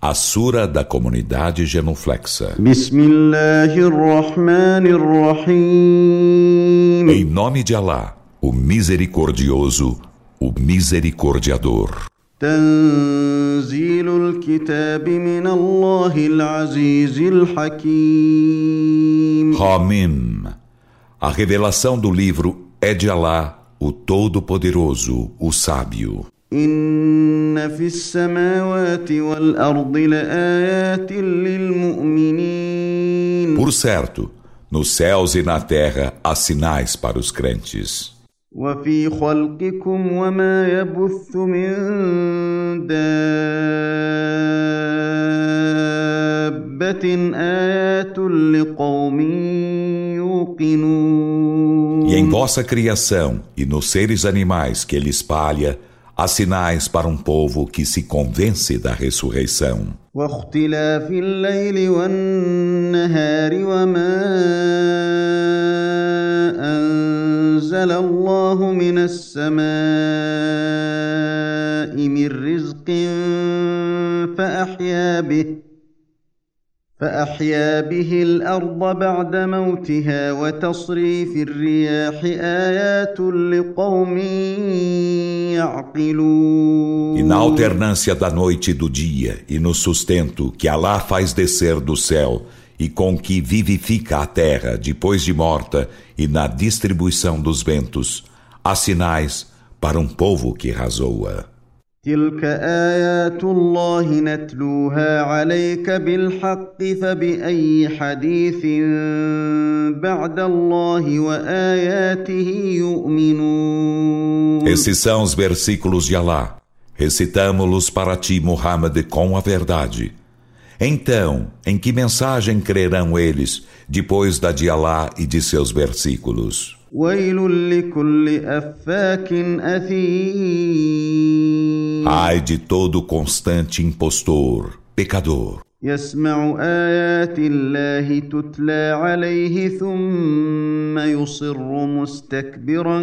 A Sura da Comunidade Genuflexa. Em nome de Alá, o Misericordioso, o Misericordiador. Hamim. A revelação do livro é de Alá, o Todo-Poderoso, o Sábio. إن في السماوات والأرض لآيات للمؤمنين Por certo, nos céus e na terra há sinais para os crentes. وفي خلقكم وما يبث من دابة آيات لقوم يوقنون E em vossa criação e nos seres animais que ele espalha, há sinais para um povo que se convence da ressurreição. واختلاف الليل والنهار وما أنزل الله من السماء من رزق فأحيا به فأحيا به الأرض بعد موتها وتصريف الرياح آيات لقوم يعقلون E na alternância da noite e do dia, e no sustento que Alá faz descer do céu, e com que vivifica a terra depois de morta, e na distribuição dos ventos, há sinais para um povo que razoa. تلك آيات الله نتلوها عليك بالحق فبأي حديث بعد الله وآياته يؤمنون Esses são os versículos de Alá. Recitamo-los para ti, Muhammad, com a verdade. Então, em que mensagem crerão eles, depois da de Alá e de seus versículos? ويل لكل أفاك أثيم. Ai de todo constante impostor, pecador, يسمع آيات الله تتلى عليه ثم يصر مستكبرا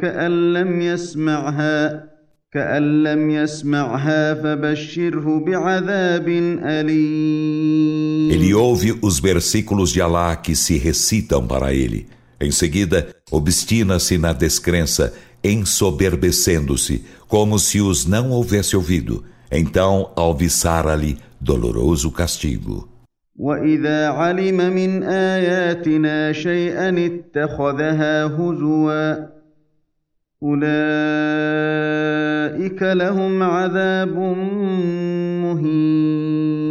كأن لم يسمعها كأن لم يسمعها فبشره بعذاب أليم. Ele ouve os versículos de Alá que se recitam para ele. Em seguida, obstina-se na descrença, ensoberbecendo-se, como se os não houvesse ouvido. Então alviçara-lhe doloroso castigo. وإذا علم من آياتنا شيئا اتخذها هزوا أولئك لهم عذاب مهين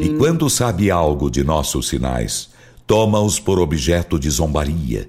E quando sabe algo de nossos sinais, toma-os por objeto de zombaria.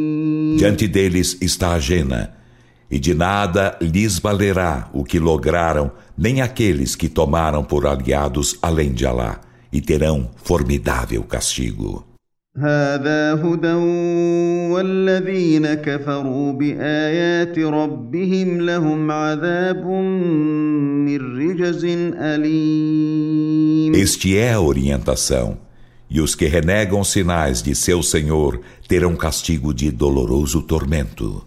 Diante deles está a Jena, e de nada lhes valerá o que lograram, nem aqueles que tomaram por aliados além de Alá, e terão formidável castigo. هذا هدى والذين كفروا بآيات ربهم لهم عذاب من رجز أليم Este é a orientação, e os que renegam sinais de seu Senhor terão castigo de doloroso tormento.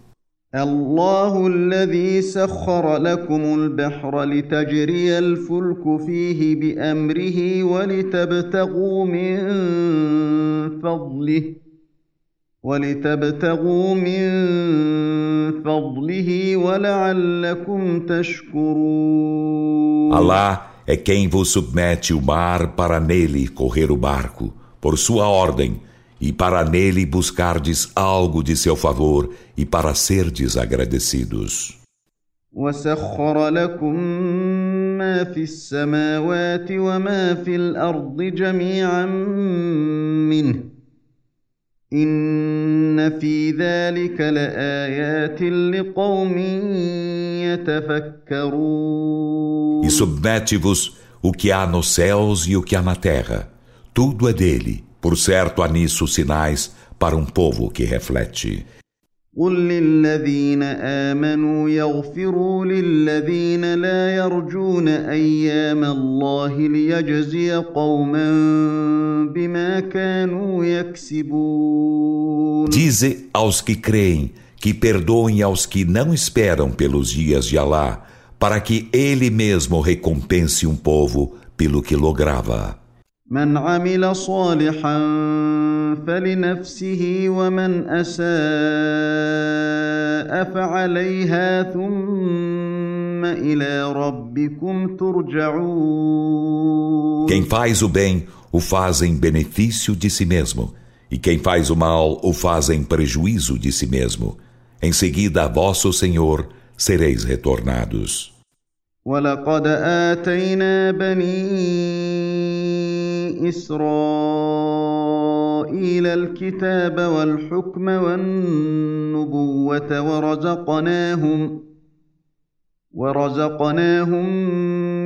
الله الذي سخر لكم البحر لتجري الفلك فيه بأمره ولتبتغوا من فضله ولتبتغوا من فضله ولعلكم تشكرون Alá é quem vos submete o mar para nele correr o barco, por sua ordem, e para nele buscardes algo de seu favor e para serdes agradecidos. وسخر لكم ما في السماوات وما في الارض جميعا منه ان في ذلك لايات لقوم يتفكرون E submete-vos o que há nos céus e o que há na terra, tudo é dele. Por certo, há nisso sinais para um povo que reflete. قل للذين امنوا يغفروا للذين لا يرجون ايام الله ليجزي قوما بما كانوا يكسبون Dize aos que creem que perdoem aos que não esperam pelos dias de Alá, para que ele mesmo recompense um povo pelo que lograva. من عمل صالحا فلنفسه ومن اساء فعليها ثم الى ربكم ترجعون Quem faz o bem o faz em benefício de si mesmo, e quem faz o mal o faz em prejuízo de si mesmo. Em seguida, a vosso Senhor sereis retornados. ولقد اتينا بني إسرائيل الكتاب والحكم والنبوة ورزقناهم ورزقناهم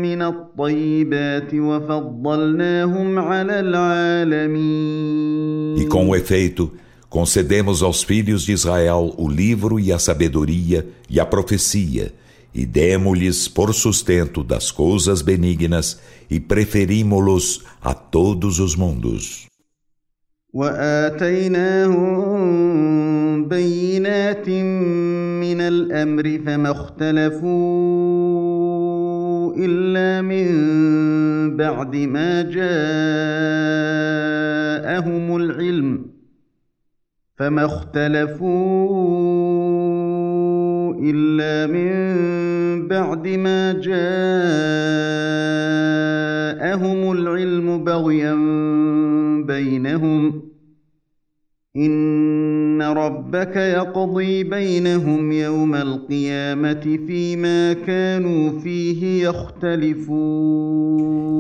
من الطيبات وفضلناهم على العالمين. E com efeito, concedemos aos filhos de Israel o livro e a sabedoria e a profecia, e demo-lhes por sustento das coisas benignas e preferimos-los a todos os mundos. واتيناهم بينات من الامر فما اختلفوا الا من بعد ما جاءهم العلم فما اختلفوا الا من بعد ما جاءهم العلم بغيا بينهم ان ربك يقضي بينهم يوم القيامه فيما كانوا فيه يختلفون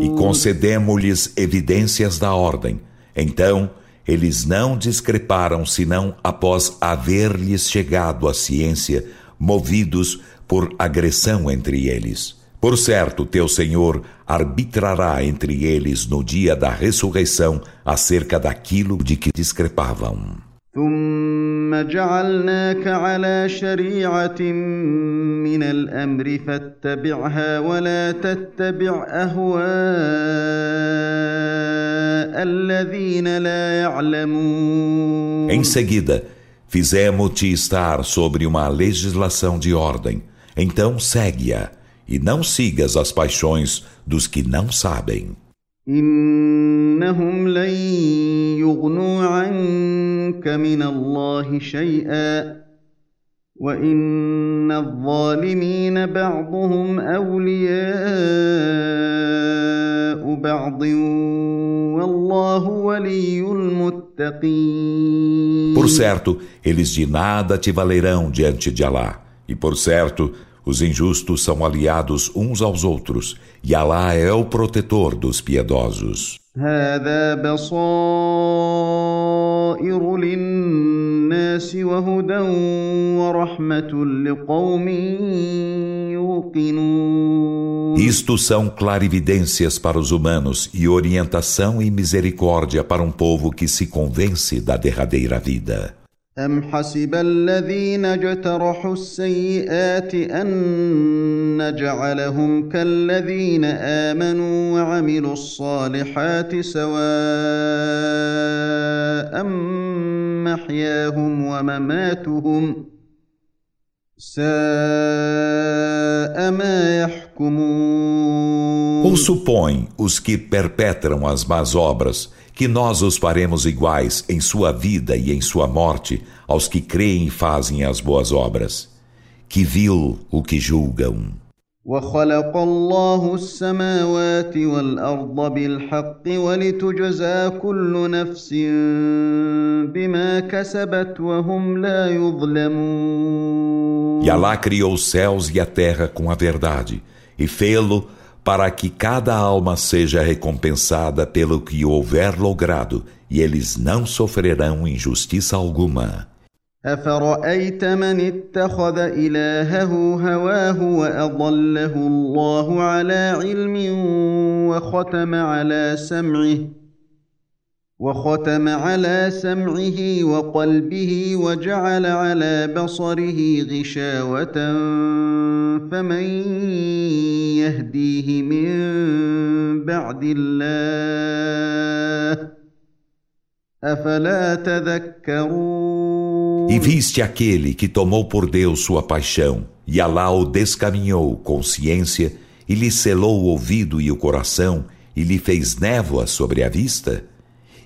E concedemos-lhes evidências da ordem. Então, eles não discreparam senão após haver-lhes chegado a ciência, movidos por agressão entre eles. Por certo, teu Senhor arbitrará entre eles no dia da ressurreição acerca daquilo de que discrepavam. ثم جعلناك على شريعه من الامر فاتبعها ولا تتبع اهواء الذين لا يعلمون Em seguida, fizemos-te estar sobre uma legislação de ordem. Então segue-a e não sigas as paixões dos que não sabem. انهم لن يغنوا عنك من الله شيئا وان الظالمين بعضهم اولياء بعض والله ولي المتقين por certo, eles de nada te valerão diante de Alá. E por certo, os injustos são aliados uns aos outros, e Alá é o protetor dos piedosos. Isto são clarividências para os humanos e orientação e misericórdia para um povo que se convence da derradeira vida. أم حسب الذين اجترحوا السيئات أن نجعلهم كالذين آمنوا وعملوا الصالحات سواء محياهم ومماتهم ساء ما يحكمون Ou supõe os que perpetram as más obras que nós os faremos iguais em sua vida e em sua morte aos que creem e fazem as boas obras. Que vil o que julgam. وخلق الله السماوات والارض بالحق ولتجزى كل نفس بما كسبت وهم لا يظلمون E Alá criou os céus e a terra com a verdade, e fê-lo para que cada alma seja recompensada pelo que houver logrado, e eles não sofrerão injustiça alguma. افرايت من اتخذ الهه هواه واضله الله على علم وختم على سمعه وختم على سمعه وقلبه وجعل على بصره غشاوه فمن يهديه من بعد الله افلا تذكرون E viste aquele que tomou por Deus sua paixão, e Alá o descaminhou com ciência, e lhe selou o ouvido e o coração, e lhe fez névoa sobre a vista?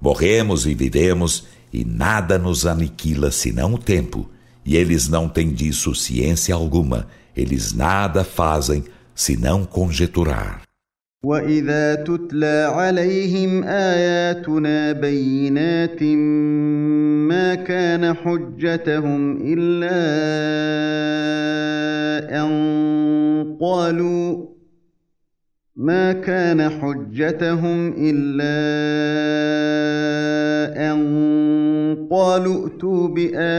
Morremos e vivemos, e nada nos aniquila senão o tempo. E eles não têm disso ciência alguma. Eles nada fazem senão conjeturar. واذا تتلى عليهم اياتنا بينات ما كان حجتهم الا ان قالوا ما كان حجتهم الا ان قالوا ائتوا بابائنا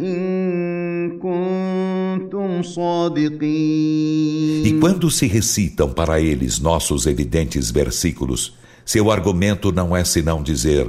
ان كنتم صادقين E quando se recitam para eles nossos evidentes versículos, seu argumento não é senão dizer: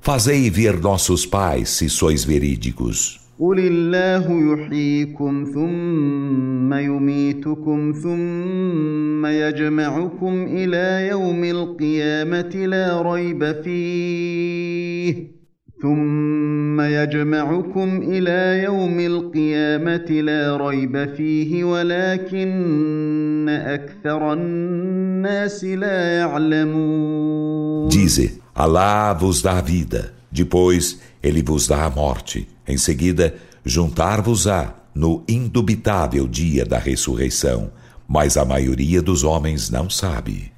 Fazei vir nossos pais se sois verídicos. قل الله يحييكم ثم يميتكم ثم يجمعكم إلى يوم القيامه لا ريب فيه ثم يجمعكم إلى يوم القيامه لا ريب فيه ولكن أكثر الناس لا يعلمون Dize: Alá vos dá vida, depois ele vos dá a morte. Em seguida, juntar-vos-á no indubitável dia da ressurreição. Mas a maioria dos homens não sabe.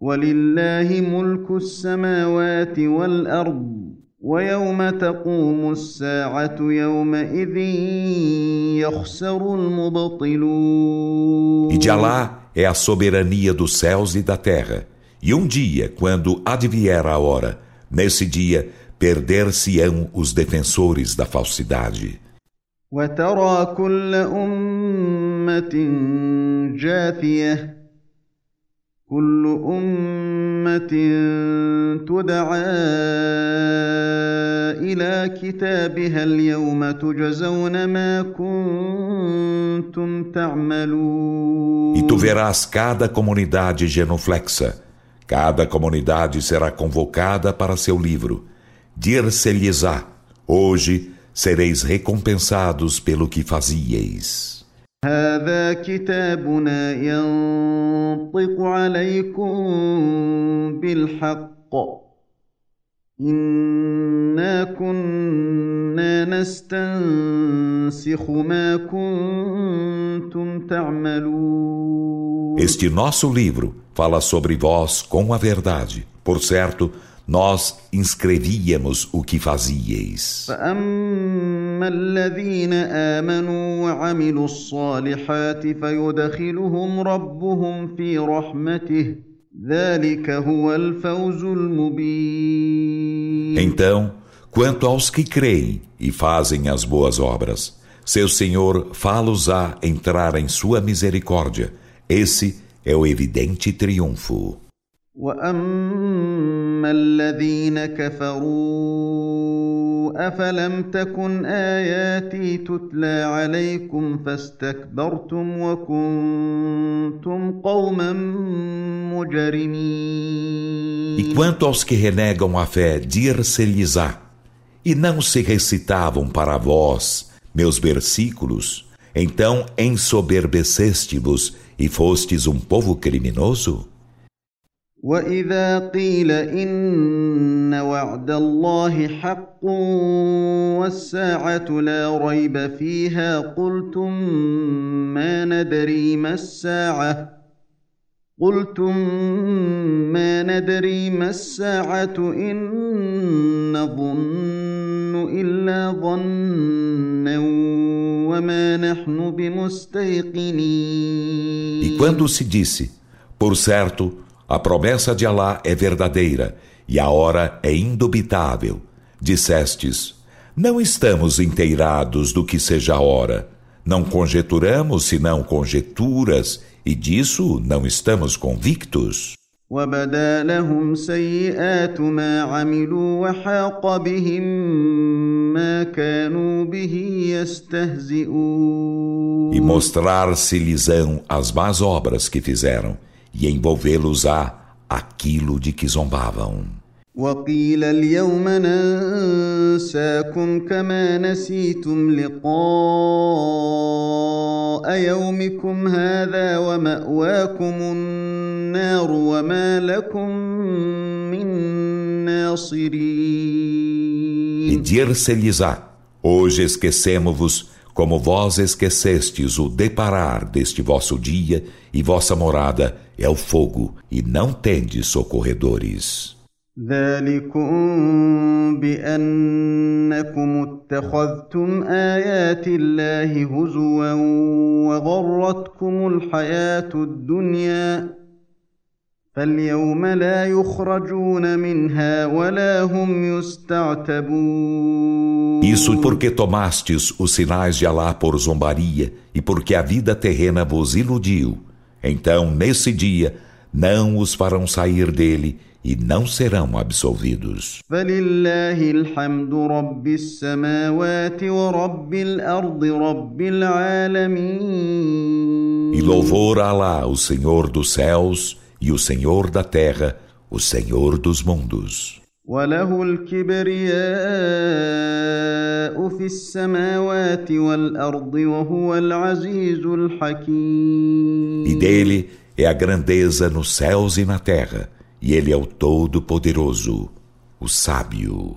ولله ملك السماوات والارض ويوم تقوم الساعه يومئذ يخسر المبطلون E de Alá é a soberania dos céus e da terra. E um dia, quando advier a hora, nesse dia perder-se-ão os defensores da falsidade. وترى كل امه جاثيه كل امه تدعى الى كتابها اليوم تجزون ما كنتم تعملون E tu verás cada comunidade genuflexa. Cada comunidade será convocada para seu livro. Dir-se-lhes-á: Hoje sereis recompensados pelo que fazieis. هذا كتابنا ينطق عليكم بالحق انا كنا نستنسخ ما كنتم تعملون Este nosso livro fala sobre vós com a verdade. Por certo, nós inscrevíamos o que fazieis. Então, quanto aos que creem e fazem as boas obras, seu Senhor fala-os a entrar em sua misericórdia. Esse é o evidente triunfo. واما الذين كفروا افلم تكن اياتي تتلى عليكم فاستكبرتم وكنتم قوما مجرمين E quanto aos que renegam a fé, dir-se-lhes-á, e não se recitavam para vós meus versículos, então ensoberbeceste-vos e fostes um povo criminoso? واذا قيل ان وعد الله حق والساعة لا ريب فيها قلتم ما ندري ما الساعة قلتم ما ندري ما الساعة إن نظن إلا ظنا وما نحن بمستيقنين E quando se disse, por certo, a promessa de Alá é verdadeira e a hora é indubitável, dissestes, não estamos inteirados do que seja a hora, não conjeturamos senão conjeturas e disso não estamos convictos. وبدا لهم سيئات ما عملوا وحاق بهم ما كانوا به يستهزئون E mostrar-se-lhes-ão as más obras que fizeram e envolvê-los-á aquilo de que zombavam. وقيل اليوم ننساكم كما نسيتم لقاء يومكم هذا ومأواكم النار وما لكم من ناصرين. E dir-se-lhes-á: Hoje esquecemos-vos como vós esquecestes o deparar deste vosso dia e vossa morada é o fogo e não tendes socorredores. ذلكم بانكم اتخذتم ايات الله هزوا وغرتكم الحياه الدنيا فاليوم لا يخرجون منها ولا هم يستعتبون Isso porque tomastes os sinais de Alá por zombaria e porque a vida terrena vos iludiu. Então, nesse dia, não os farão sair dele e não serão absolvidos. فلله الحمد رب السماوات ورب الارض رب العالمين E louvor a Alá, o Senhor dos céus e o Senhor da terra, o Senhor dos mundos. وله الكبرياء في السماوات والارض وهو العزيز الحكيم E dele é a grandeza nos céus e na terra, e ele é o Todo-Poderoso, o Sábio.